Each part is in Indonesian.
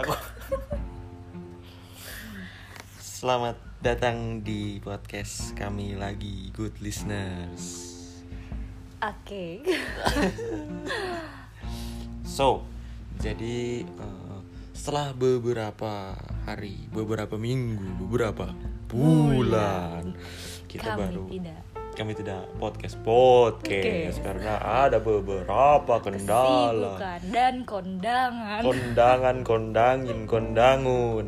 Aku Selamat datang di podcast kami lagi Good Listeners. Oke. So, jadi eh, setelah beberapa hari, beberapa minggu, beberapa bulan kita Kami baru tidak. Kami tidak podcast podcast Oke. karena ada beberapa kendala. Kesibukan dan kondangan. kondangan kondangin kondangun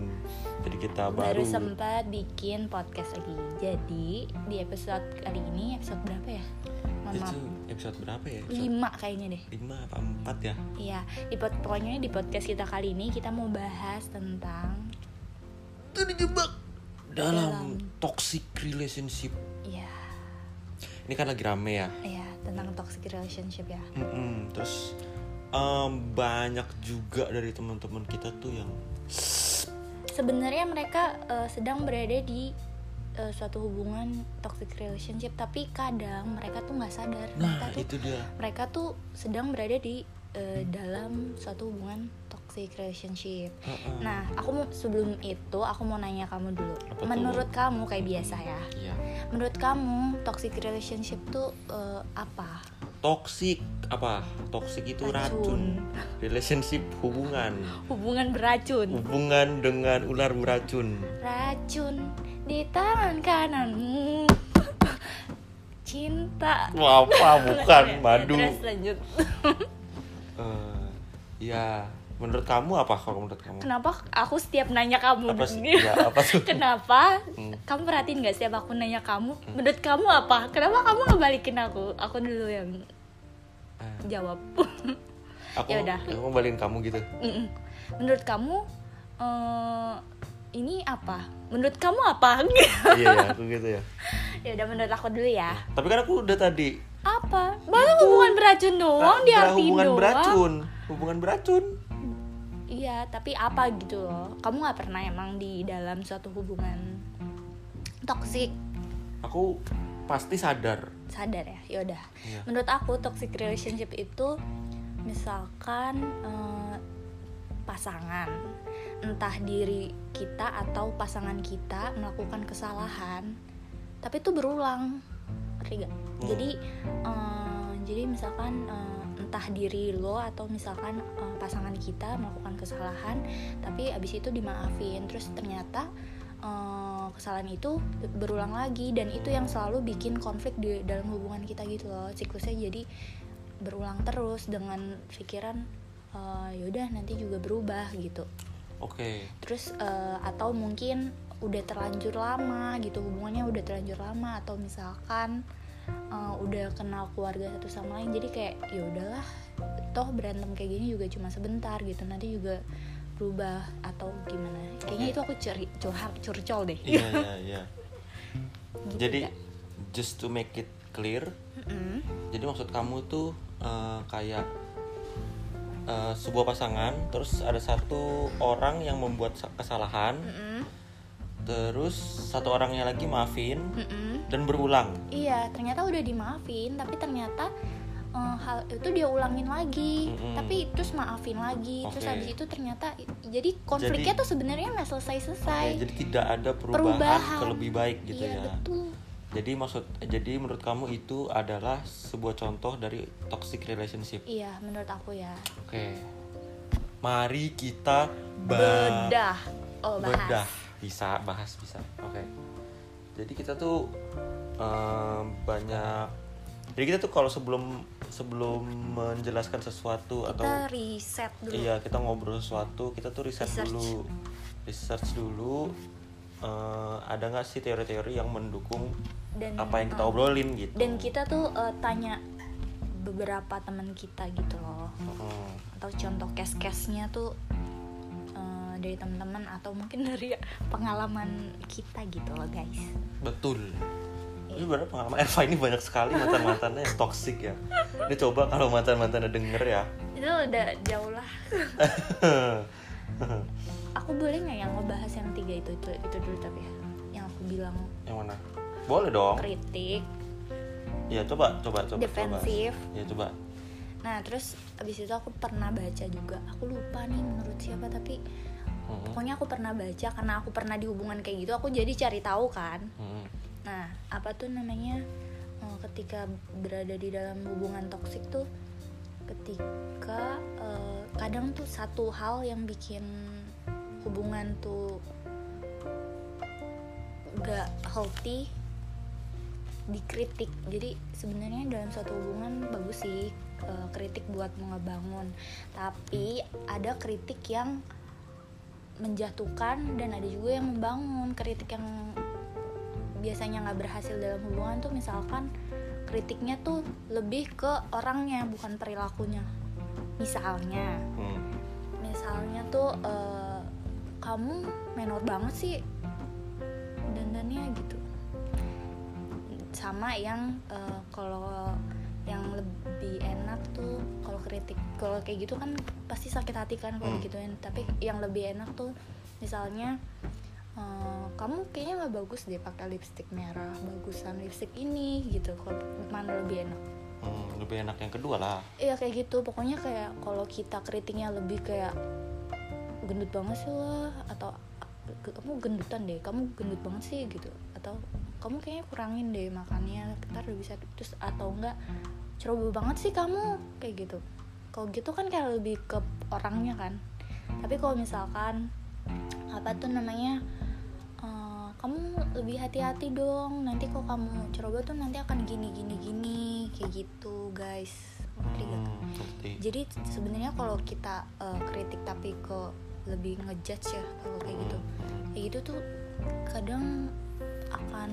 jadi kita baru, Baru sempat bikin podcast lagi. Jadi di episode kali ini episode berapa ya? Maaf. episode berapa ya episode Lima kayaknya deh. lima apa empat ya Iya, di pod- pokoknya di podcast kita kali ini kita mau bahas tentang terjebak dalam, Dalam. toxic relationship ya, ini kan lagi rame ya ya tentang toxic relationship ya. Mm-mm. terus em, banyak juga dari teman-teman kita tuh yang Sebenarnya mereka eh, sedang berada di eh, suatu hubungan toxic relationship, tapi kadang mereka tuh nggak sadar. nah mereka tuh itu dia mereka tuh sedang berada di eh, dalam suatu hubungan toxic relationship. Heeh. Nah, aku mau sebelum itu aku mau nanya kamu dulu. Apa tuh? Menurut kamu kayak biasa ya. Iya. Menurut kamu toxic relationship tuh eh, apa? toxic apa toxic itu racun, Racun. relationship hubungan Hubungan beracun. hubungan dengan ular beracun Racun di tangan kananmu. Cinta. Wah, apa bukan madu Terus lanjut. Eh, ya menurut kamu apa kalau menurut kamu Kenapa aku setiap nanya kamu? apa sih ya, apa tuh Kenapa? Hmm. Kamu perhatiin gak setiap aku nanya kamu? Menurut kamu apa? Kenapa kamu ngebalikin aku? Aku dulu yang Eh, jawab. aku Yaudah. aku mau balikin kamu gitu Mm-mm. Menurut kamu eh, ini apa? Menurut kamu apa? iya ya aku gitu ya ya udah menurut aku dulu ya. tapi kan aku udah tadi Apa? Baru hubungan beracun doang Nah, diartiin hubungan doang. beracun hubungan beracun Iya, tapi apa gitu loh? Kamu nggak pernah emang di dalam suatu hubungan toxic aku pasti sadar sadar ya ya udah Iya. menurut aku toxic relationship itu misalkan eh, pasangan entah diri kita atau pasangan kita melakukan kesalahan tapi itu berulang ngerti gak? Hmm. jadi eh, jadi misalkan eh, entah diri lo atau misalkan eh, pasangan kita melakukan kesalahan tapi abis itu dimaafin. Terus ternyata eh, kesalahan itu berulang lagi dan itu yang selalu bikin konflik di dalam hubungan kita gitu loh. Siklusnya jadi berulang terus dengan pikiran eh, yaudah nanti juga berubah gitu. Oke. Terus eh, atau mungkin udah terlanjur lama gitu hubungannya udah terlanjur lama atau misalkan eh, udah kenal keluarga satu sama lain jadi kayak ya udahlah toh berantem kayak gini juga cuma sebentar gitu nanti juga berubah atau gimana kayaknya itu aku curi curhat curcol deh iya iya iya Gitu jadi ya. just to make it clear Mm-mm. jadi maksud kamu tuh eh, kayak eh, sebuah pasangan terus ada satu orang yang membuat sa- kesalahan Mm-mm. Terus satu orangnya lagi maafin Mm-mm. dan berulang. Iya ternyata udah dimaafin tapi ternyata eh, hal itu dia ulangin lagi. Mm-mm. tapi terus maafin lagi terus Oke. habis itu ternyata jadi konfliknya Jadi- tuh sebenarnya nggak selesai selesai Oke, jadi tidak ada perubahan, Perubahan. ke lebih baik gitu iya ya. betul. Jadi maksud jadi menurut kamu itu adalah sebuah contoh dari toxic relationship? Iya menurut aku ya. Oke. Mari kita bedah. Oh bahas. Bedah bisa bahas bisa. Oke. Jadi kita tuh em, banyak jadi kita tuh kalau sebelum sebelum menjelaskan sesuatu atau kita riset dulu. Iya kita ngobrol sesuatu kita tuh riset Research. dulu. Research dulu eh, ada nggak sih teori-teori yang mendukung dan apa yang kita eh, obrolin gitu? dan kita tuh eh, tanya beberapa teman kita gitu loh. Heeh. atau contoh case-case-nya tuh eh, dari teman-teman atau mungkin dari pengalaman kita gitu loh guys. Betul. Iya. ini benar pengalaman. Elva ini banyak sekali mantan mantannya yang toxic ya. Ini coba kalau mantan mantannya denger ya. Itu udah jauh lah. Aku boleh nggak yang ngebahas yang tiga itu itu itu dulu tapi ya? Yang aku bilang. Yang mana? Boleh dong. Kritik. Ya coba coba coba Defensif. coba. ya coba. Nah terus abis itu aku pernah baca juga. Aku lupa nih menurut siapa tapi Mm-mm. pokoknya aku pernah baca karena aku pernah di hubungan kayak gitu aku jadi cari tahu kan Mm-mm. nah apa tuh namanya eh, ketika berada di dalam hubungan toksik tuh ketika eh, kadang tuh satu hal yang bikin hubungan tuh gak healthy dikritik jadi sebenarnya dalam suatu hubungan bagus sih eh, kritik buat ngebangun tapi ada kritik yang menjatuhkan dan ada juga yang membangun kritik yang biasanya nggak berhasil dalam hubungan tuh misalkan kritiknya tuh lebih ke orangnya bukan perilakunya. Misalnya. Mm. misalnya tuh eh, kamu menor banget sih dandannya gitu. Sama yang eh, kalau yang lebih enak tuh kalau kritik kalau kayak gitu kan pasti sakit hati kan kalau Hmm. digituin. Tapi yang lebih enak tuh misalnya eh, kamu kayaknya nggak bagus deh pakai lipstick merah bagusan lipstick ini gitu kalau mana lebih enak? Mm, lebih enak yang kedua lah. Iya kayak gitu. Pokoknya kayak kalau kita kritiknya lebih kayak gendut banget sih lo atau "Ke- kamu gendutan deh kamu gendut banget sih gitu. Atau kamu kayaknya kurangin deh makannya ntar udah bisa terus atau enggak ceroboh banget sih kamu kayak gitu. Kalau gitu kan kayak lebih ke orangnya kan. Tapi kalau misalkan apa tuh namanya eh, kamu lebih hati-hati dong. Nanti kok kamu ceroboh tuh nanti akan gini gini gini kayak gitu guys. Ngerti gak? Mm, ngerti. jadi sebenarnya kalau kita eh, kritik tapi ke lebih ngejudge ya kalau kayak gitu. Mm, kayak gitu tuh kadang akan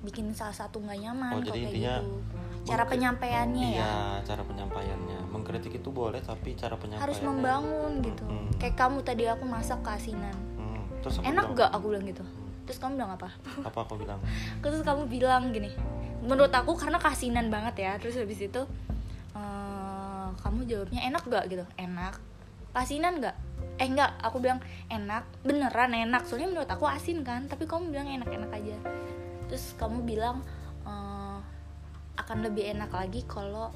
bikin salah satu nggak nyaman Oh, kalau kayak intinya gitu cara penyampaiannya ya? Iya cara penyampaiannya. Mengkritik itu boleh tapi cara penyampaiannya harus membangun gitu. Mm. kayak kamu tadi aku masak keasinan. Mm, terus aku enak bilang, gak aku bilang gitu. Mm, terus kamu bilang apa? Apa aku bilang? Terus kamu bilang gini menurut aku karena kasinan banget ya. Terus habis itu eh, kamu jawabnya enak gak gitu. Enak. Kasinan gak eh enggak aku bilang enak. Beneran enak. Soalnya menurut aku asin kan tapi kamu bilang enak-enak aja. Terus kamu bilang akan lebih enak lagi kalau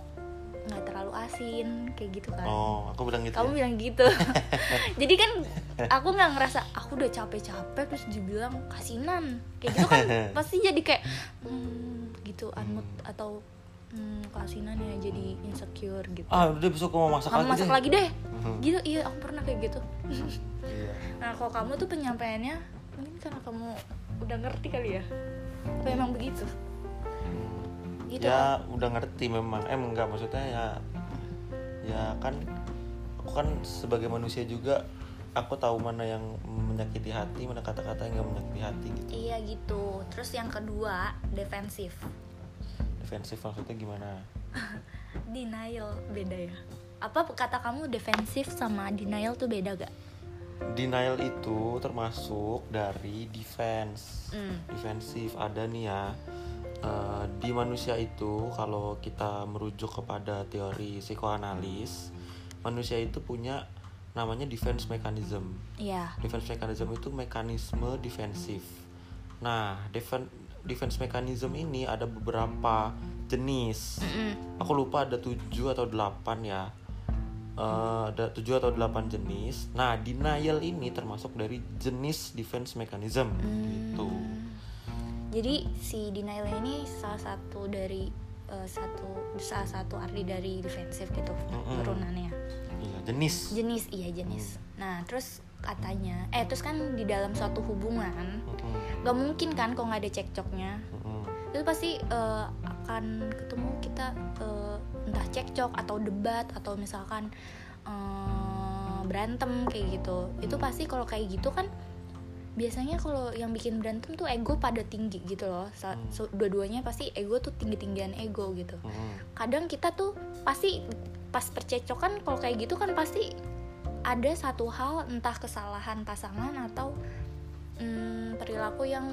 nggak terlalu asin kayak gitu kan oh aku bilang gitu kamu ya? bilang gitu jadi kan aku nggak ngerasa aku udah capek-capek terus dibilang kasinan kayak gitu kan pasti jadi kayak hmm, gitu unmood atau hmm, kasinan ya jadi insecure gitu ah udah besok aku mau masak kamu lagi masak deh. lagi deh Mhm. gitu iya aku pernah kayak gitu Iya. nah kalau kamu tuh penyampaiannya mungkin karena kamu udah ngerti kali ya apa emang begitu gitu. Ya udah ngerti memang. Eh enggak maksudnya ya ya kan aku kan sebagai manusia juga aku tahu mana yang menyakiti hati mana kata-kata yang nggak menyakiti hati gitu. Iya gitu. Terus yang kedua defensif. Defensif maksudnya gimana? Denial beda ya. Apa kata kamu defensif sama denial tuh beda gak denial itu termasuk dari defense. Hmm. defensif ada nih ya eh, di manusia itu kalau kita merujuk kepada teori psikoanalis manusia itu punya namanya defense mechanism. Iya. Defense mechanism itu mekanisme defensif. Nah defen- defense mechanism ini ada beberapa jenis. Aku lupa ada 7 atau 8 ya. Eh, ada 7 atau 8 jenis. Nah denial ini termasuk dari jenis defense mechanism gitu. Hmm. Jadi si denial ini salah satu dari eh, satu salah satu arti dari defensif gitu turunannya. Iya jenis. Jenis iya jenis. Nah terus katanya eh terus kan di dalam suatu hubungan Mm-mm, nggak mungkin kan kalau nggak ada cekcoknya. Mm-mm. itu pasti eh, akan ketemu kita eh, entah cekcok atau debat atau misalkan eh, berantem kayak gitu. Itu pasti kalau kayak gitu kan biasanya kalau yang bikin berantem tuh ego pada tinggi gitu loh Hmm. so- dua-duanya pasti ego tuh tinggi tinggian ego gitu Mm-mm. kadang kita tuh pasti pas percecokan kalau kayak gitu kan pasti ada satu hal entah kesalahan pasangan atau mm, perilaku yang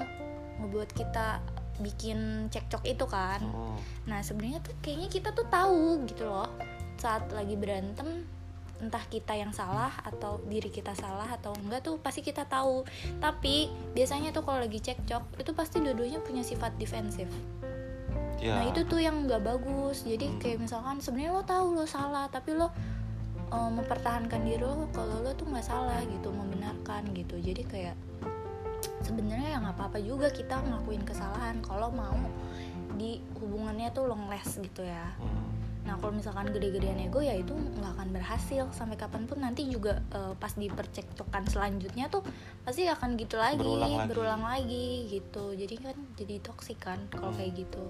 ngebuat kita bikin cekcok itu kan Mm-mm. nah sebenarnya tuh kayaknya kita tuh tahu gitu loh saat lagi berantem entah kita yang salah atau diri kita salah atau enggak tuh pasti kita tahu tapi biasanya tuh kalau lagi cekcok itu pasti dua-duanya punya sifat defensif Ya. Nah itu tuh yang nggak bagus. Jadi Hmm. kayak misalkan sebenarnya lo tahu lo salah, tapi lo eh, mempertahankan diri lo kalau lo tuh nggak salah gitu membenarkan gitu jadi kayak sebenarnya ya nggak apa-apa juga kita ngelakuin kesalahan kalau mau di hubungannya tuh long last gitu ya Hmm. Nah kalau misalkan gede-gedean ego ya itu nggak akan berhasil. Sampai kapan pun nanti juga eh, pas di percekcokan selanjutnya tuh pasti akan gitu lagi Berulang lagi. berulang lagi gitu. Jadi kan jadi toksik kan kalau Hmm. kayak gitu.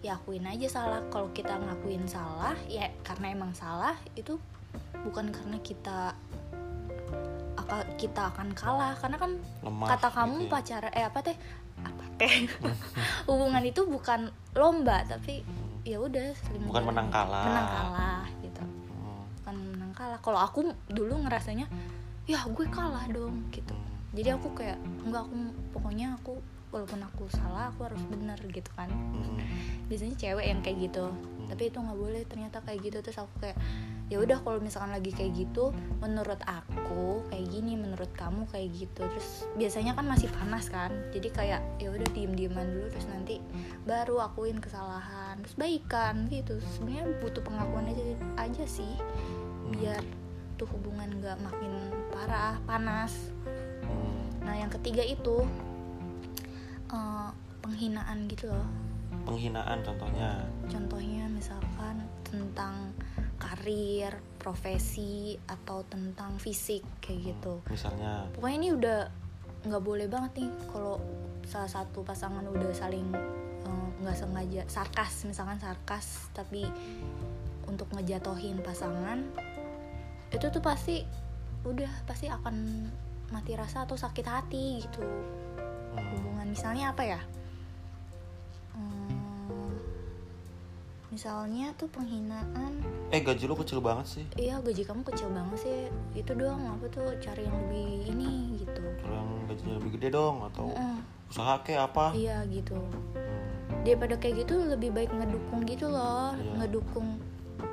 Ya akuin aja salah. Kalau kita ngakuin salah ya karena emang salah itu bukan karena kita aka- kita akan kalah. Karena kan lemah kata kamu gitu ya. pacaran eh apa teh? Apa teh? Hubungan itu bukan lomba tapi ya udah Bukan menang kalah. menang kalah gitu Hmm. bukan menang kalah kalau aku dulu ngerasanya ya gue kalah dong gitu Hmm. jadi aku kayak enggak aku pokoknya aku walaupun aku salah aku harus benar gitu kan Hmm. biasanya cewek yang kayak gitu tapi itu nggak boleh ternyata kayak gitu terus aku kayak ya udah kalau misalkan lagi kayak gitu menurut aku kayak gini menurut kamu kayak gitu. Terus biasanya kan masih panas kan. Jadi kayak ya udah diem dieman dulu terus nanti baru akuin kesalahan. Terus baikan gitu. Sebenarnya butuh pengakuan aja aja sih biar tuh hubungan nggak makin parah panas. Nah yang ketiga itu eh, penghinaan gitu loh. Penghinaan contohnya? Contohnya misalkan tentang karir, profesi atau tentang fisik kayak gitu. misalnya Pokoknya ini udah nggak boleh banget nih kalau salah satu pasangan udah saling eh, nggak sengaja sarkas misalkan sarkas tapi untuk ngejatohin pasangan itu tuh pasti udah pasti akan mati rasa atau sakit hati gitu Hmm. hubungan misalnya apa ya misalnya tuh penghinaan. Eh gaji lu kecil banget sih. Iya gaji kamu kecil banget sih. Itu doang apa tuh cari yang lebih ini gitu. Yang gajinya lebih gede dong atau Heeh, usaha kayak apa? Iya gitu. Daripada kayak gitu lebih baik ngedukung gitu loh. Iya. ngedukung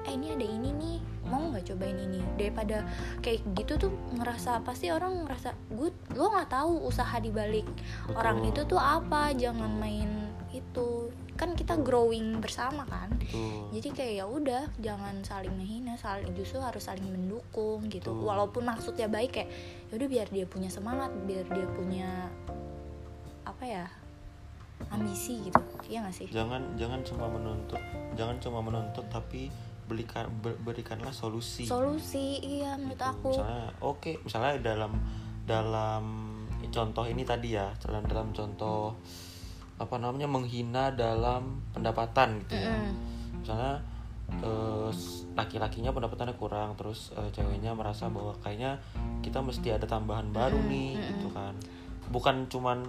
eh ini ada ini nih mau nggak cobain ini? Daripada kayak gitu tuh ngerasa pasti orang ngerasa gue lo nggak tahu usaha dibalik Betul. orang itu tuh apa jangan main itu kan kita growing bersama kan Betul. jadi kayak ya udah jangan saling menghina saling justru harus saling mendukung gitu Betul. walaupun maksudnya baik kayak ya udah biar dia punya semangat biar dia punya apa ya ambisi gitu iya gak sih jangan jangan cuma menuntut jangan cuma menuntut tapi belikan ber- berikanlah solusi solusi iya menurut Gitu. aku misalnya oke misalnya dalam dalam contoh ini tadi ya dalam dalam contoh apa namanya menghina dalam pendapatan gitu ya. Mm-mm. misalnya eh, s- laki-lakinya pendapatannya kurang terus eh, ceweknya merasa bahwa kayaknya kita mesti ada tambahan baru nih gitu kan. Bukan cuman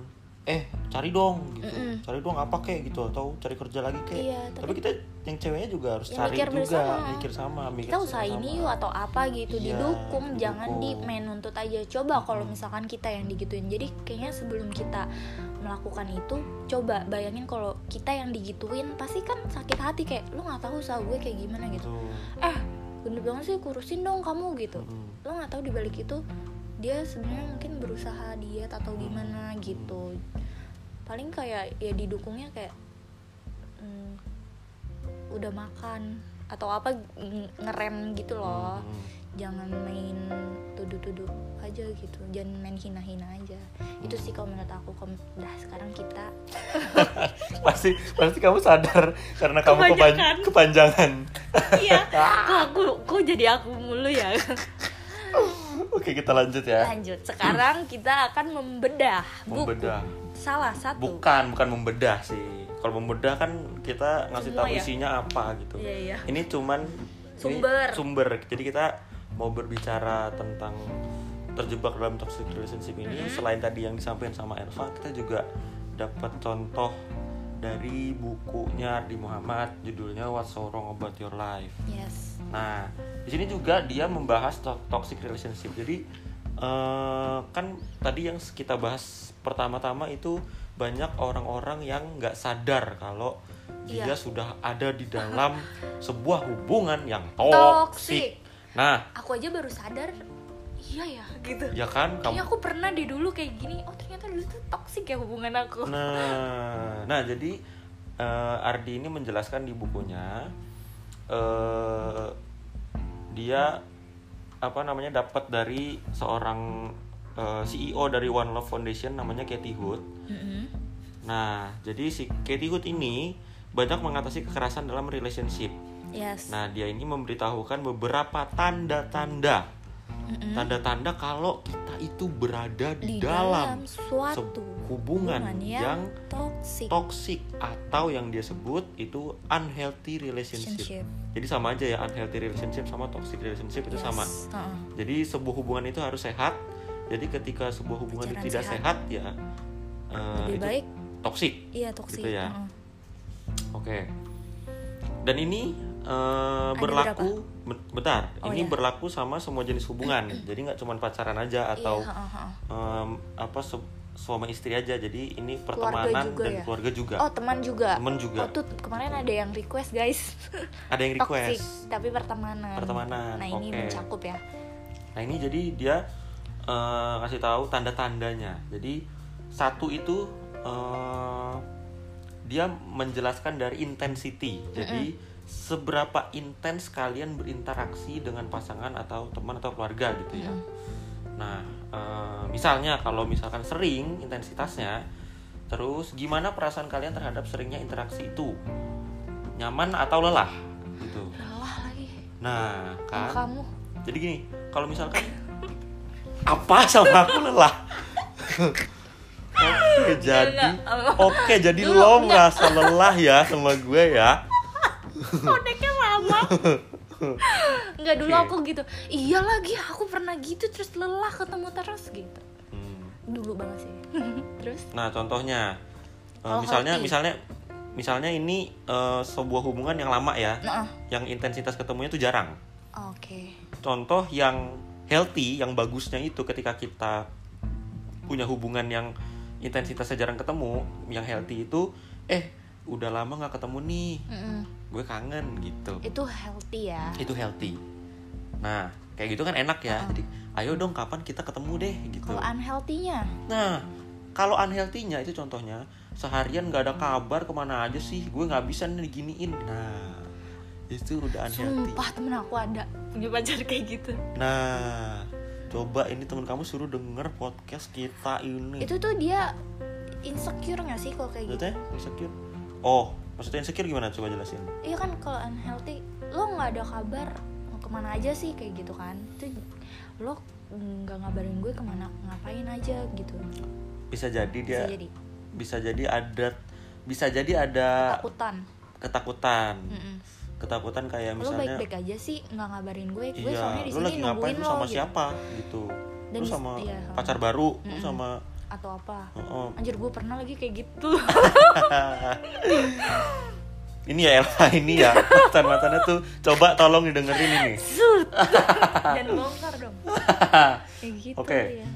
eh cari dong gitu. Mm-mm. cari dong apa kek gitu atau cari kerja lagi kek. Iya, tapi, tapi- kita yang ceweknya juga harus Ya, cari mikir juga bersama. mikir sama mikir kita usaha ini yuk atau apa gitu Iya, didukung jangan di didukung. main nuntut aja. Coba kalau misalkan kita yang digituin. Jadi kayaknya sebelum kita melakukan itu coba bayangin kalau kita yang digituin pasti kan sakit hati kayak lu nggak tahu usaha gue kayak gimana gitu. Eh bener banget sih kurusin dong kamu gitu. Mm-mm. lo nggak tahu dibalik itu dia sebenarnya mungkin berusaha diet atau gimana gitu. Paling kayak ya didukungnya kayak mm, udah makan atau apa ng- ngerem gitu loh. Mm-mm. jangan main tuduh-tuduh aja gitu. Jangan main hina-hina aja. Itu sih kalau menurut aku kalau udah sekarang kita. Pasti pasti kamu sadar karena kamu kepan- Kebanyakan. kepanjangan. Iya. Kok aku kok jadi aku mulu ya oke kita lanjut ya. Lanjut. Sekarang kita akan membedah buku. Membedah. Salah satu. Bukan bukan membedah sih. Kalau membedah kan kita ngasih Semua tahu ya? isinya apa gitu. Iya, iya. ini cuman ini Sumber. sumber. Jadi kita mau berbicara tentang terjebak dalam toxic relationship ini. Mm-hmm. selain tadi yang disampaikan sama Elva kita juga dapat contoh dari bukunya Ardi Muhammad judulnya What's So Wrong About Your Life yes Nah, di sini juga dia membahas to- toxic relationship. Jadi eh, kan tadi yang kita bahas pertama-tama itu banyak orang-orang yang nggak sadar kalau dia Iya. sudah ada di dalam sebuah hubungan yang toxic. Nah, aku aja baru sadar iya ya gitu ya kan Kayaknya kamu. aku pernah deh dulu kayak gini oh ternyata dulu tuh toxic ya hubungan aku Nah, nah jadi eh, Ardi ini menjelaskan di bukunya eh, dia apa namanya dapat dari seorang eh, CEO dari One Love Foundation namanya Katie Hood. Mm-mm. Nah, jadi si Katie Hood ini banyak mengatasi kekerasan dalam relationship. yes Nah, dia ini memberitahukan beberapa tanda-tanda. Tanda-tanda kalau kita itu berada di, di dalam, dalam suatu hubungan yang toxic toxic atau yang dia sebut itu unhealthy relationship. relationship Jadi sama aja ya unhealthy relationship sama toxic relationship itu Yes. sama. Uh-uh. Jadi sebuah hubungan itu harus sehat. Jadi ketika sebuah hubungan itu tidak sehat. sehat, ya eh, lebih itu baik toxic. iya toxic Gitu ya. uh-uh. Oke. Dan ini eh, berlaku ben- bentar. Oh, ini ya. berlaku sama semua jenis hubungan. Jadi nggak cuma pacaran aja atau Iya, uh-uh, uh-uh. em, apa suami istri aja. Jadi ini Keluarga pertemanan juga dan ya? keluarga juga. oh teman juga Temen juga. oh tuh kemarin ada yang request guys Ada yang request. toxic tapi pertemanan Pertemanan, nah ini mencakup ya Nah ini jadi dia eh, kasih tahu tanda-tandanya. Jadi satu itu eh, dia menjelaskan dari intensity. Jadi seberapa intens kalian berinteraksi dengan pasangan atau teman atau keluarga gitu ya. Nah eh, misalnya kalau misalkan sering intensitasnya, terus gimana perasaan kalian terhadap seringnya interaksi itu? Nyaman atau lelah? Gitu. lelah lagi Nah kan. kamu Jadi gini, kalau misalkan apa sama aku lelah? Oke, jadi oke jadi lo ngerasa lelah ya sama gue ya. Koneknya lama nggak dulu Oke. aku gitu iya lagi aku pernah gitu terus lelah ketemu terus gitu Hmm. dulu banget sih terus Nah, contohnya eh, Oh, misalnya healthy. misalnya misalnya ini eh, sebuah hubungan yang lama ya, nah yang intensitas ketemunya itu jarang. oke Contoh yang healthy, yang bagusnya itu ketika kita punya hubungan yang intensitasnya jarang ketemu, yang healthy itu eh udah lama nggak ketemu nih, Mm-mm. Gue kangen gitu. itu healthy ya Itu healthy. Nah, kayak gitu kan enak ya. Uh-uh. Jadi, ayo dong kapan kita ketemu deh gitu. kalau unhealthy-nya Nah, kalau unhealthy-nya itu contohnya seharian nggak ada kabar ke mana aja sih, gue nggak bisa nih diginiin. Nah, itu udah unhealthy. sumpah temen aku ada punya pacar kayak gitu Nah, coba ini temen kamu suruh denger podcast kita ini. itu tuh dia insecure nggak sih kalau kayak gitu insecure? Oh, maksudnya insecure gimana? Coba jelasin. iya kan kalau unhealthy lo nggak ada kabar mau ke mana aja sih kayak gitu kan itu lo nggak ngabarin gue ke mana ngapain aja gitu Bisa jadi dia bisa jadi bisa jadi ada bisa jadi ada takutan ketakutan. Mm-mm. Ketakutan kayak lo misalnya baik-baik aja sih nggak ngabarin gue gue Iya, soalnya di sini lagi ngapain nungguin lu lo sama gitu. siapa gitu. Dan lu di- sama iya. pacar baru, lu Mm-mm. sama atau apa Oh, oh. anjir gue pernah lagi kayak gitu ini ya Elva ini ya mantan-mantannya tuh coba tolong didengerin ini. Dan bongkar dong kayak gitu Oke. ya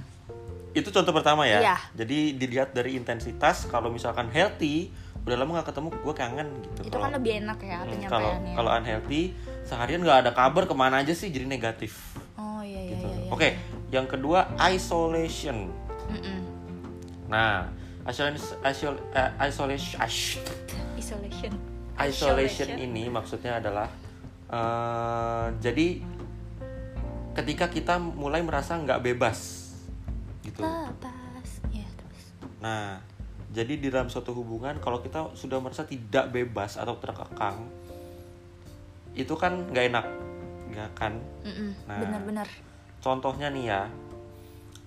Itu contoh pertama ya. Iya. Jadi dilihat dari intensitas kalau misalkan healthy udah lama nggak ketemu gue kangen gitu. itu kan lebih enak ya Hmm, kalau penyampaiannya kalau unhealthy seharian nggak ada kabar ke mana aja sih jadi negatif oh iya iya gitu. iya, iya. Oke, yang kedua isolation. Mm-mm. Nah, isolation isol, eh, isolation isolation isolation ini maksudnya adalah eh, jadi ketika kita mulai merasa nggak bebas gitu. lepas ya terus Nah, jadi di dalam suatu hubungan kalau kita sudah merasa tidak bebas atau terkekang, itu kan nggak enak, nggak kan? Mm-mm. Nah. benar-benar Contohnya nih ya,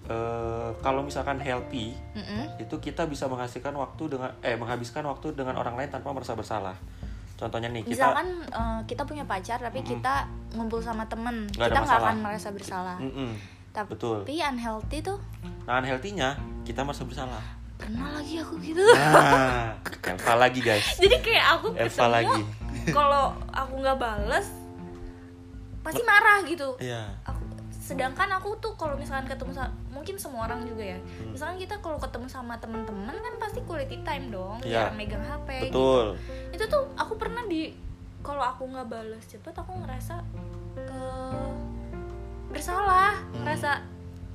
eh, kalau misalkan healthy, Mm-mm. itu kita bisa menghasilkan waktu dengan eh menghabiskan waktu dengan orang lain tanpa merasa bersalah. Contohnya nih kita, misalkan eh, kita punya pacar tapi Mm-mm. kita ngumpul sama temen ada kita nggak akan merasa bersalah Mm-mm, tapi betul. unhealthy tuh Nah, unhealthy-nya kita merasa bersalah. pernah lagi aku gitu Nah, Elva lagi guys, jadi kayak aku Elva lagi. kalau aku nggak bales pasti marah gitu Iya. aku sedangkan aku tuh kalau misalkan ketemu sama mungkin semua orang juga ya Hmm. misalkan kita kalau ketemu sama teman-teman kan pasti quality time dong Iya. jarang megang hp gitu. Betul. itu tuh aku pernah di kalau aku nggak balas cepet aku ngerasa ke bersalah Hmm. ngerasa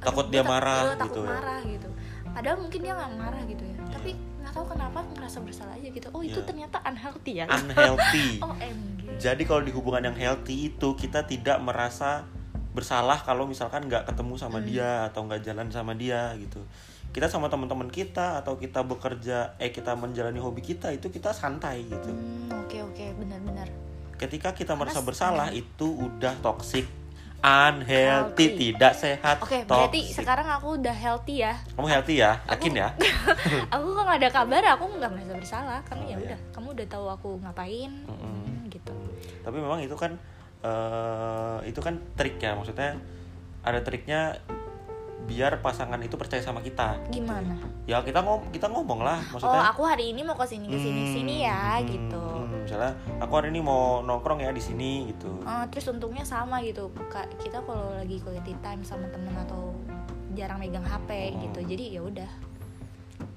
Takut dia marah gua takut gitu ya. marah gitu padahal mungkin dia nggak marah gitu ya tapi nggak tahu kenapa aku ngerasa bersalah aja gitu oh itu Iya. ternyata unhealthy ya Unhealthy. OMG Jadi kalau di hubungan yang healthy itu kita tidak merasa bersalah kalau misalkan nggak ketemu sama Hmm. dia atau nggak jalan sama dia gitu kita sama teman-teman kita atau kita bekerja eh kita menjalani hobi kita itu kita santai gitu Hmm, oke oke benar-benar ketika kita merasa Karena- bersalah itu udah toxic unhealthy Healthy. tidak sehat oke berarti toxic. sekarang aku udah healthy ya kamu healthy ya yakin ya aku kalau nggak ada kabar aku nggak merasa bersalah karena Oh, ya iya. udah kamu udah tahu aku ngapain Mm-mm. gitu tapi memang itu kan eh, itu kan trik ya maksudnya ada triknya biar pasangan itu percaya sama kita. Gimana? Ya kita ngom kita ngomong lah oh maksudnya aku hari ini mau ke sini ke sini Hmm, sini ya hmm, gitu. hmm, misalnya aku hari ini mau nongkrong ya di sini gitu. Eh, terus untungnya sama gitu kita kalau lagi quality time sama temen atau jarang megang HP Hmm. gitu. Jadi ya udah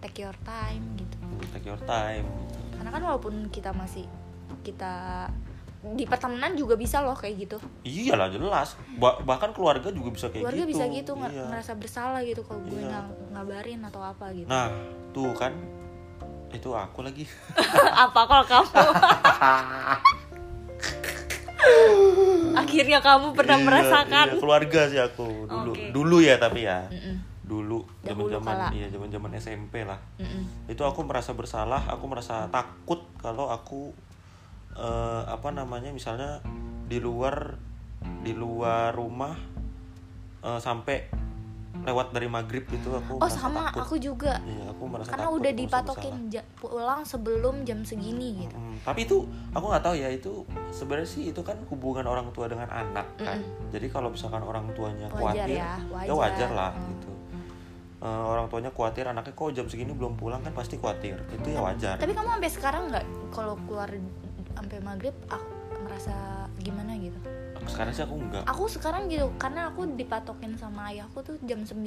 take your time gitu. Take your time gitu. karena kan walaupun kita masih kita di pertemanan juga bisa loh kayak gitu. Iyalah jelas. Ba- bahkan keluarga juga bisa kayak keluarga gitu. bisa gitu Iya. ngerasa bersalah gitu kalau gue Iya. ngabarin atau apa gitu. Nah tuh kan itu aku lagi. Apa kalau kamu? Akhirnya kamu pernah Iya, merasakan. iya, keluarga sih aku dulu. Oke. dulu ya tapi ya. Mm-mm, dulu zaman zaman iya zaman zaman SMP lah. Mm-mm. itu aku merasa bersalah aku merasa takut kalau aku eh, apa namanya misalnya di luar di luar rumah eh, sampai lewat dari maghrib gitu aku oh sama takut. aku juga. Iya aku merasa karena takut, udah dipatokin ja- pulang sebelum jam segini gitu. Hmm, tapi itu aku nggak tahu ya itu sebenarnya sih itu kan hubungan orang tua dengan anak kan. Jadi kalau misalkan orang tuanya Wajar khawatir ya, wajar. ya wajar. lah Hmm. gitu. Eh, orang tuanya khawatir anaknya kok jam segini belum pulang kan pasti khawatir. Itu ya wajar. tapi kamu sampai sekarang nggak kalau keluar sampai maghrib aku merasa gimana gitu. Sekarang sih aku enggak aku sekarang gitu karena aku dipatokin sama ayahku tuh jam 9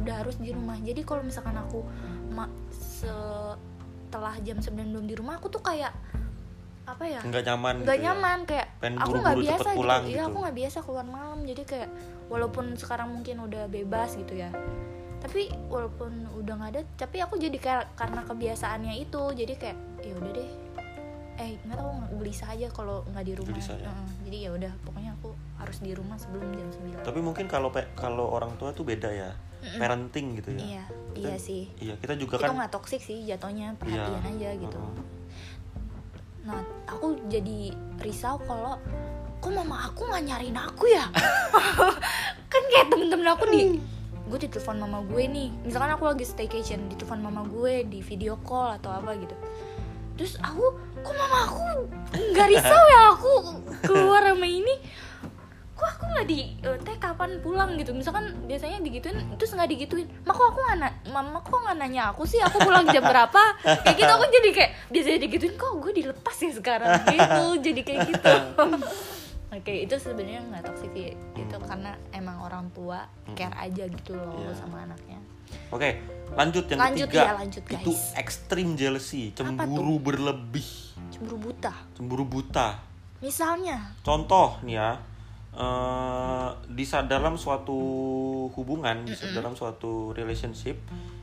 udah harus di rumah. Jadi kalau misalkan aku ma- setelah jam 9 belum di rumah aku tuh kayak apa ya? Nggak nyaman nggak gitu ya. nyaman kayak Pengen aku nggak biasa cepet pulang gitu. Iya, gitu. aku nggak biasa keluar malam. Jadi kayak walaupun sekarang mungkin udah bebas gitu ya. Tapi walaupun udah nggak ada tapi aku jadi kayak karena kebiasaannya itu. Jadi kayak ya udah deh eh nggak tahu gelisah aja kalau nggak di rumah. Gelisah ya? Heeh, jadi ya udah pokoknya aku harus di rumah sebelum jam 9 tapi mungkin kalau kalau orang tua tuh beda ya parenting gitu ya. Iya Kita- iya sih. iya kita juga itu kan nggak toksik sih jatuhnya perhatian Iya. aja gitu. Heeh. Nah, aku jadi risau kalau kok mama aku nggak nyariin aku ya? kan kayak temen-temen aku di gue ditelepon mama gue nih. Misalkan aku lagi staycation ditelepon mama gue di video call atau apa gitu terus aku kok mama aku nggak risau ya aku keluar sama ini? Kok aku nggak di eh, teh kapan pulang gitu? Misalkan biasanya digituin terus nggak digituin. Mak kok aku nggak na- mama kok nggak nanya aku sih? Aku pulang jam berapa? Kayak gitu aku jadi kayak biasanya digituin kok gue dilepas ya sekarang gitu? Jadi kayak gitu. Oke itu sebenarnya nggak toksik sih itu karena emang orang tua care aja gitu loh Iya. sama anaknya. Oke lanjut yang Lanjut, ketiga. ya, lanjut, itu guys. extreme jealousy cemburu berlebih. Cemburu buta. Cemburu buta. Misalnya? Contoh nih ya eh, di dalam suatu hubungan di sa- dalam suatu relationship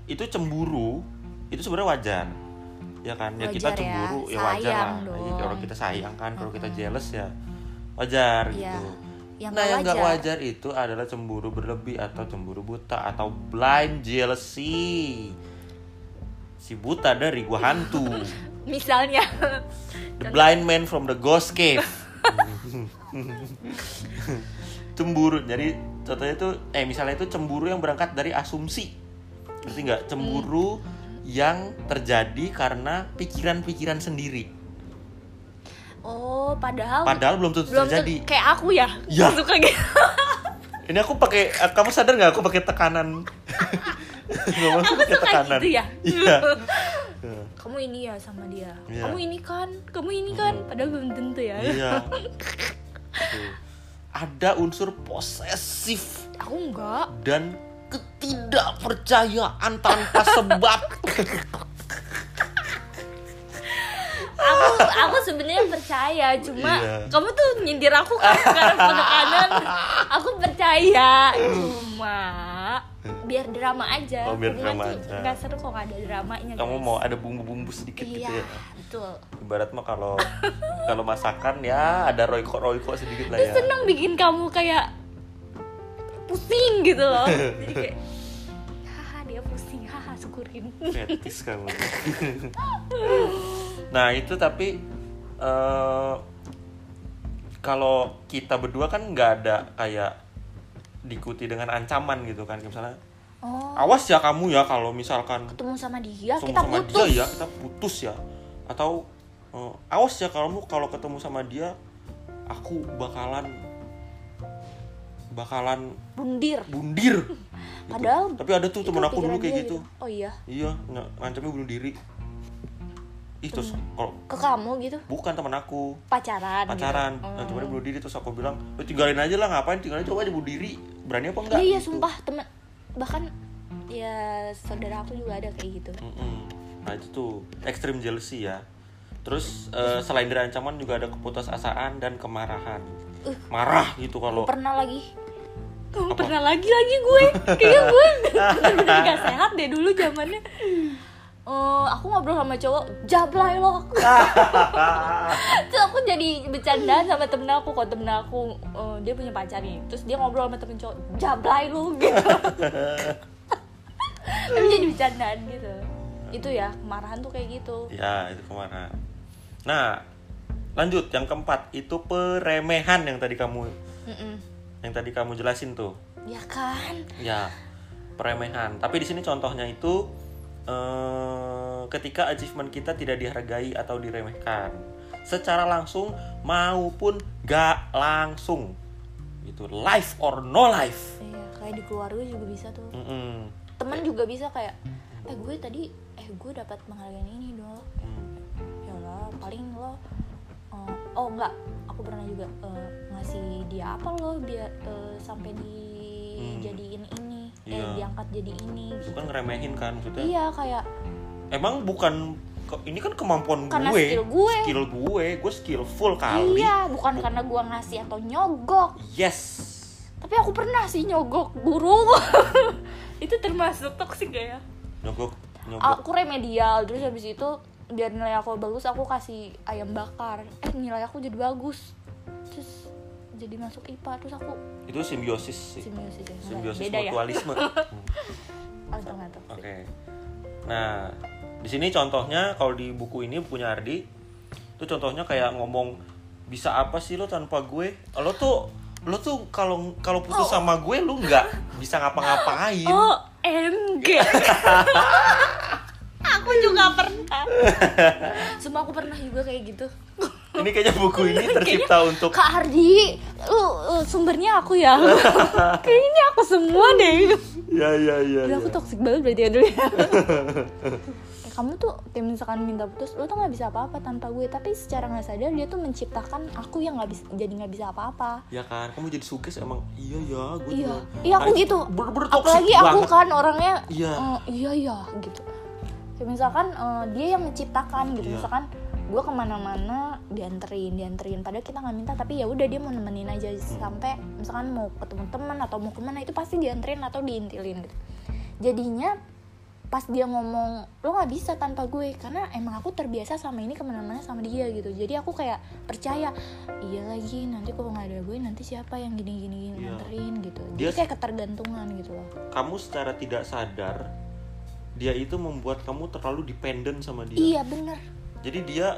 itu cemburu itu sebenarnya wajar. Ya kan? Ya kita Wajar ya, cemburu ya, wajar sayang lah. Dong. Ya, kalau kita sayang kan kalau kita jealous ya wajar Iya. gitu yang nah yang nggak wajar. wajar itu adalah cemburu berlebih atau cemburu buta atau blind jealousy si buta dari gua hantu misalnya The blind man from the ghost cave. cemburu. Jadi contohnya itu eh misalnya itu cemburu yang berangkat dari asumsi. Ngerti nggak? Cemburu yang terjadi karena pikiran-pikiran sendiri. Oh padahal Padahal belum tentu belum terjadi. kayak aku ya Ya. suka gitu Ini aku pakai kamu sadar nggak aku pakai tekanan? Aku pakai suka tekanan. gitu ya? Iya. kamu ini ya sama dia Iya. kamu ini kan kamu ini kan padahal belum tentu ya Iya. Ada unsur posesif aku enggak dan ketidakpercayaan tanpa sebab. Aku aku sebenarnya percaya cuma Iya. kamu tuh nyindir aku kan karena penekanan aku percaya cuma biar drama aja Oh, biar Hubungan drama aja. nggak seru kok nggak ada dramanya Kamu guys. mau ada bumbu-bumbu sedikit iya gitu ya. betul Ibarat mah kalau kalau masakan ya ada royco royco sedikit lah Terus ya. seneng bikin kamu kayak pusing gitu loh jadi kayak haha dia pusing haha syukurin fetis kamu nah itu tapi eh, kalau kita berdua kan nggak ada kayak diikuti dengan ancaman gitu kan misalnya oh. Awas ya kamu ya kalau misalkan ketemu sama dia ketemu kita sama putus. dia ya kita putus ya. Atau eh, awas ya kamu kalau ketemu sama dia aku bakalan bakalan bundir. bundir. Gitu. Padahal tapi ada tuh temen aku dulu kayak dia gitu. oh iya. Iya ng- ngancamnya bunuh diri ih terus kalau ke kamu gitu? Bukan teman aku. Pacaran pacaran. Gitu. nah cuma bunuh diri terus aku bilang lu tinggalin aja lah ngapain tinggalin? Coba aja bunuh diri. Berani apa enggak? Iya iya Gitu. sumpah temen bahkan ya saudara aku juga ada kayak gitu. Mm-mm. nah itu tuh extreme jealousy ya. Terus eh, selain dari ancaman juga ada keputusasaan dan kemarahan. Uh. marah gitu kalau pernah lagi. Kamu Apa? pernah lagi lagi gue. Kayaknya gue bener-bener gak sehat deh dulu zamannya Eh, aku ngobrol sama cowok jablay lo terus aku jadi bercandaan sama temen aku kok temen aku eh, dia punya pacar nih. Terus dia ngobrol sama temen cowok jablay lo gitu. Tapi jadi bercandaan gitu. Itu ya kemarahan tuh kayak gitu. Ya itu kemarahan. Nah lanjut. Yang keempat itu peremehan yang tadi kamu Mm-mm. yang tadi kamu jelasin tuh. Ya kan? Ya peremehan. Tapi di sini contohnya itu eh, ketika achievement kita tidak dihargai atau diremehkan. Secara langsung maupun gak langsung. Gitu. Life or no life. Iya kayak di keluarga juga bisa tuh. Mm-mm. temen juga bisa kayak eh gue tadi eh gue dapat penghargaan ini dong. Mm. ya lah paling lo eh, oh enggak aku pernah juga eh, ngasih dia apa lo biar eh, sampai dijadiin ini eh Iya. diangkat jadi ini itu gitu. kan ngeremehin kan maksudnya? Iya kayak emang bukan ini kan kemampuan Karena gue. skill gue. skill gue gue skillful kali. Iya bukan karena gue ngasih atau nyogok. Yes. Tapi aku pernah sih nyogok guru. Itu termasuk toksik gak ya? Nyogok nyogok. Aku remedial terus habis itu biar nilai aku bagus aku kasih ayam bakar. Eh nilai aku jadi bagus. Terus jadi masuk IPA terus aku itu simbiosis sih. Simbiosis ya simbiosis beda ya. mutualisme. Atau nggak tahu Oke. Nah, di sini contohnya kalau di buku ini bukunya Ardi, itu contohnya kayak ngomong bisa apa sih lo tanpa gue? Lo tuh lo tuh kalau kalau putus sama gue lu nggak bisa ngapa-ngapain. oh MG aku juga pernah. Semua aku pernah juga kayak gitu Ini kayaknya buku ini tercipta untuk Kak Ardi lu uh, sumbernya aku ya kayaknya aku semua deh ya ya ya. Gila, aku ya. toxic banget berarti ya dulu ya Eh, kamu tuh kayak misalkan minta putus lo tuh nggak bisa apa-apa tanpa gue tapi secara nggak sadar dia tuh menciptakan aku yang nggak bisa jadi nggak bisa apa-apa Ya kan, kamu jadi suges emang iya ya, gue iya juga. iya aku itu gitu Bener-bener toxic apalagi aku banget. kan orangnya Iya. eh, iya iya gitu kayak misalkan eh, dia yang menciptakan gitu Iya. misalkan gue ke mana-mana dianterin dianterin. Padahal kita nggak minta tapi ya udah dia mau nemenin aja sampai misalkan mau ketemu teman atau mau ke mana itu pasti dianterin atau diintilin gitu. Jadinya pas dia ngomong lo nggak bisa tanpa gue karena emang aku terbiasa sama ini ke mana-mana sama dia gitu. Jadi aku kayak percaya iya lagi nanti kalau nggak ada gue nanti siapa yang gini gini gini Iya. nganterin gitu. Dia- jadi kayak ketergantungan gitu loh. Kamu secara tidak sadar dia itu membuat kamu terlalu dependen sama dia. iya bener. Jadi dia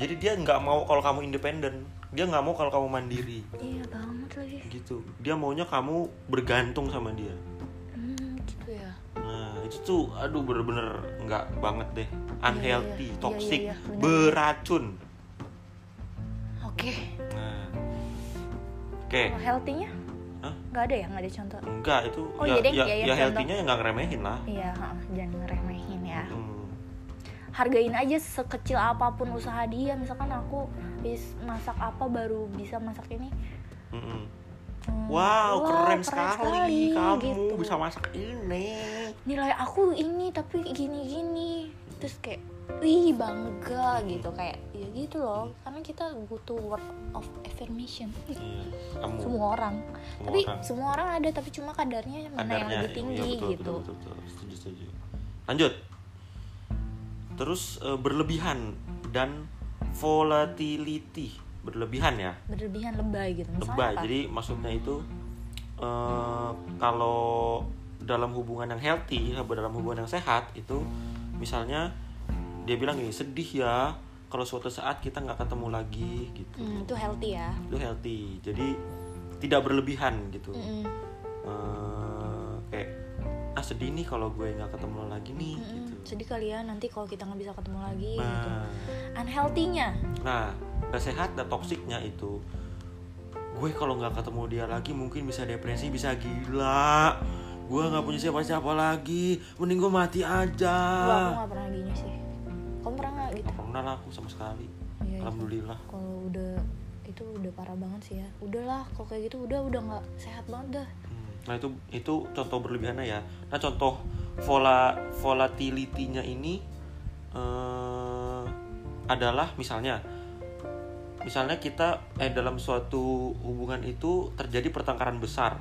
jadi dia nggak mau kalau kamu independen. Dia nggak mau kalau kamu mandiri. Iya banget lagi. Gitu. Dia maunya kamu bergantung sama dia. Hmm, gitu ya. Nah itu tuh aduh bener-bener nggak banget deh. Unhealthy iya, iya, toxic iya, bener. beracun. Oke. Nah. Oke. Healthy-nya? Hah? nggak ada ya? Nggak ada contoh? Enggak itu Oh, ya iya ya, iya, iya, ya contoh. healthy-nya ya nggak ngeremehin lah. Iya jangan ngeremehin ya. Hmm. Hargain aja sekecil apa pun usaha dia misalkan aku bis masak apa baru bisa masak ini Mm-mm. Hmm, Wow, wah, keren, sekali, kamu gitu. bisa masak ini. nilai aku ini tapi gini-gini terus kayak wih bangga gitu kayak ya gitu loh karena kita butuh word of affirmation Iya, kamu semua orang Semua tapi orang. semua orang ada tapi cuma kadarnya mana yang kadarnya lebih tinggi iya, betul, gitu betul, betul, betul. Setuju, setuju. Lanjut. Terus eh, berlebihan dan volatility. Berlebihan ya? Berlebihan lebay gitu. Misalnya lebay. apa? Jadi maksudnya itu eh, kalau dalam hubungan yang healthy atau dalam hubungan yang sehat itu misalnya dia bilang gini sedih ya kalau suatu saat kita nggak ketemu lagi gitu. Hmm, itu healthy ya? Itu healthy. Jadi tidak berlebihan gitu. Mm-mm. Eh, kayak ah sedih nih kalau gue nggak ketemu lagi nih Mm-mm. gitu sedih kali ya nanti kalau kita nggak bisa ketemu lagi gitu. Nah. Unhealthy-nya. Nah gak sehat dan toksiknya itu gue kalau nggak ketemu dia lagi mungkin bisa depresi bisa gila. Gue nggak punya siapa-siapa lagi mending gue mati aja. Wah, aku nggak pernah gini sih. Kamu pernah nggak gitu? Gak pernah lah aku sama sekali. Itu. alhamdulillah. Kalau udah itu udah parah banget sih ya. Udahlah kalau kayak gitu udah udah nggak sehat banget dah. Hmm, Nah itu itu contoh berlebihannya ya. Nah contoh vola volatility-nya ini eh, adalah misalnya misalnya kita eh dalam suatu hubungan itu terjadi pertengkaran besar,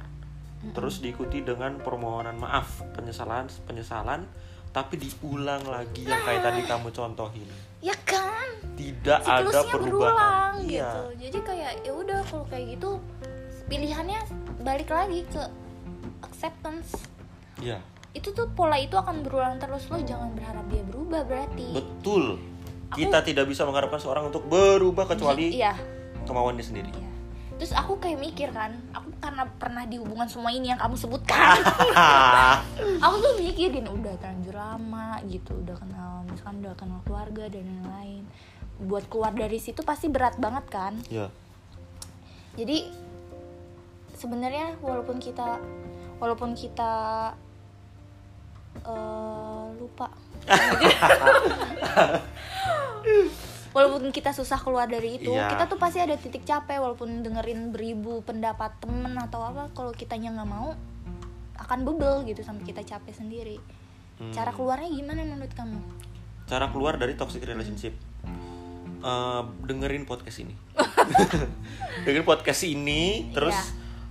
terus diikuti dengan permohonan maaf, penyesalan penyesalan, tapi diulang lagi yang kayak tadi kamu contohin. ya kan Tidak ada siklusnya perubahan. berulang Iya. gitu jadi kayak ya udah kalau kayak gitu pilihannya balik lagi ke acceptance Iya. Itu tuh pola itu akan berulang terus. Lo jangan berharap dia berubah berarti. Betul. Kita tidak bisa mengharapkan seorang untuk berubah kecuali iya. kemauan dia sendiri. iya. Terus aku kayak mikir kan aku karena pernah di hubungan semua ini yang kamu sebutkan. Aku tuh mikirin udah terlanjur lama gitu udah kenal misalkan udah kenal keluarga dan lain-lain. Buat keluar dari situ pasti berat banget kan? Ya. jadi sebenarnya walaupun kita walaupun kita eh, lupa walaupun kita susah keluar dari itu Iya. kita tuh pasti ada titik capek walaupun dengerin beribu pendapat temen atau apa kalau kitanya nggak mau akan bebel gitu sampai kita capek sendiri Hmm. cara keluarnya gimana menurut kamu Cara keluar dari toxic relationship. Eh, dengerin podcast ini. dengerin podcast ini, terus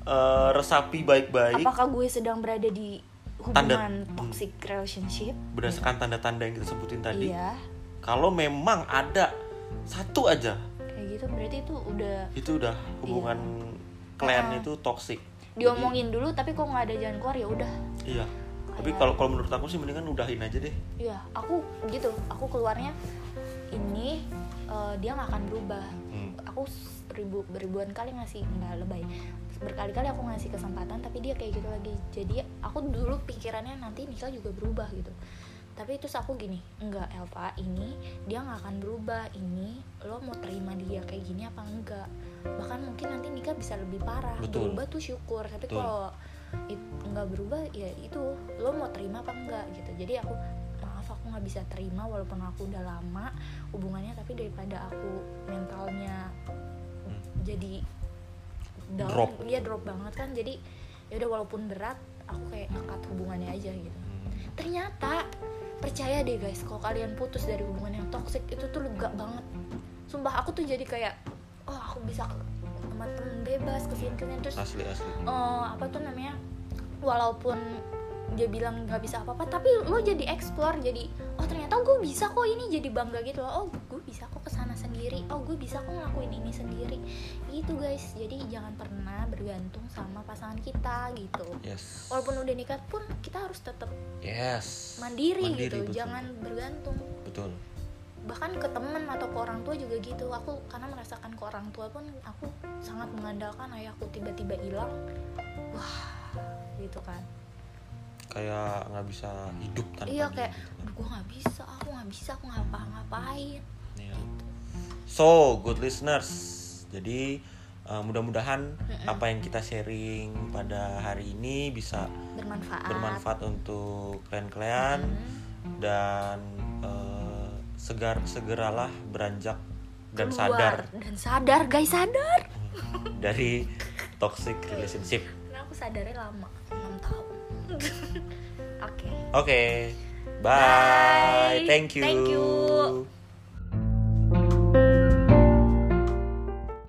eh, resapi baik-baik apakah gue sedang berada di Tanda- hubungan toxic relationship berdasarkan tanda-tanda yang kita sebutin tadi. iya Kalau memang ada satu aja, kayak gitu berarti itu udah itu udah hubungan kalian Ah. itu toxic. diomongin dulu tapi kok nggak ada jalan keluar ya udah Iya. Tapi kalau kalau menurut aku sih mendingan udahin aja deh. Iya, aku gitu. Aku keluarnya ini eh, dia nggak akan berubah. Hmm. Aku ribu beribuan kali ngasih nggak lebay. Berkali-kali aku ngasih kesempatan tapi dia kayak gitu lagi. Jadi aku dulu pikirannya nanti nikah juga berubah gitu. Tapi terus aku gini, enggak Elva, ini dia nggak akan berubah. Ini lo mau terima dia kayak gini apa enggak? Bahkan mungkin nanti nikah bisa lebih parah. Betul. Berubah tuh syukur. Tapi kalau nggak berubah ya itu lo mau terima apa enggak gitu. Jadi aku maaf aku nggak bisa terima walaupun aku udah lama hubungannya tapi daripada aku mentalnya Hmm. jadi down Drop. dia drop banget kan jadi ya udah walaupun berat aku kayak ngekat hubungannya aja gitu Hmm. ternyata percaya deh guys kalau kalian putus dari hubungan yang toxic itu tuh lega banget sumpah aku tuh jadi kayak oh aku bisa sama temen bebas ke sini terus Asli asli. eh, apa tuh namanya walaupun dia bilang nggak bisa apa-apa tapi lo jadi explore jadi oh ternyata gue bisa kok ini jadi bangga gitu loh oh gue bisa kok sendiri oh gue bisa kok ngelakuin ini sendiri gitu guys jadi jangan pernah bergantung sama pasangan kita gitu Yes. walaupun udah nikah pun kita harus tetap Yes. mandiri, gitu betul. jangan bergantung Betul. bahkan ke temen atau ke orang tua juga gitu aku karena merasakan ke orang tua pun aku sangat mengandalkan ayahku tiba-tiba hilang wah gitu kan Kayak nggak bisa hidup tanpa iya kayak gitu kan. gue nggak bisa aku nggak bisa aku nggak ngapa-ngapain Iya. gitu So, good listeners. Jadi uh, mudah-mudahan apa yang kita sharing pada hari ini bisa bermanfaat bermanfaat untuk kalian-kalian Hmm. dan uh, segar segeralah beranjak dan Keluar. sadar dan sadar guys sadar dari toxic relationship. karena aku sadarnya lama 6 tahun oke Oke. Bye. Bye. Thank you. Thank you.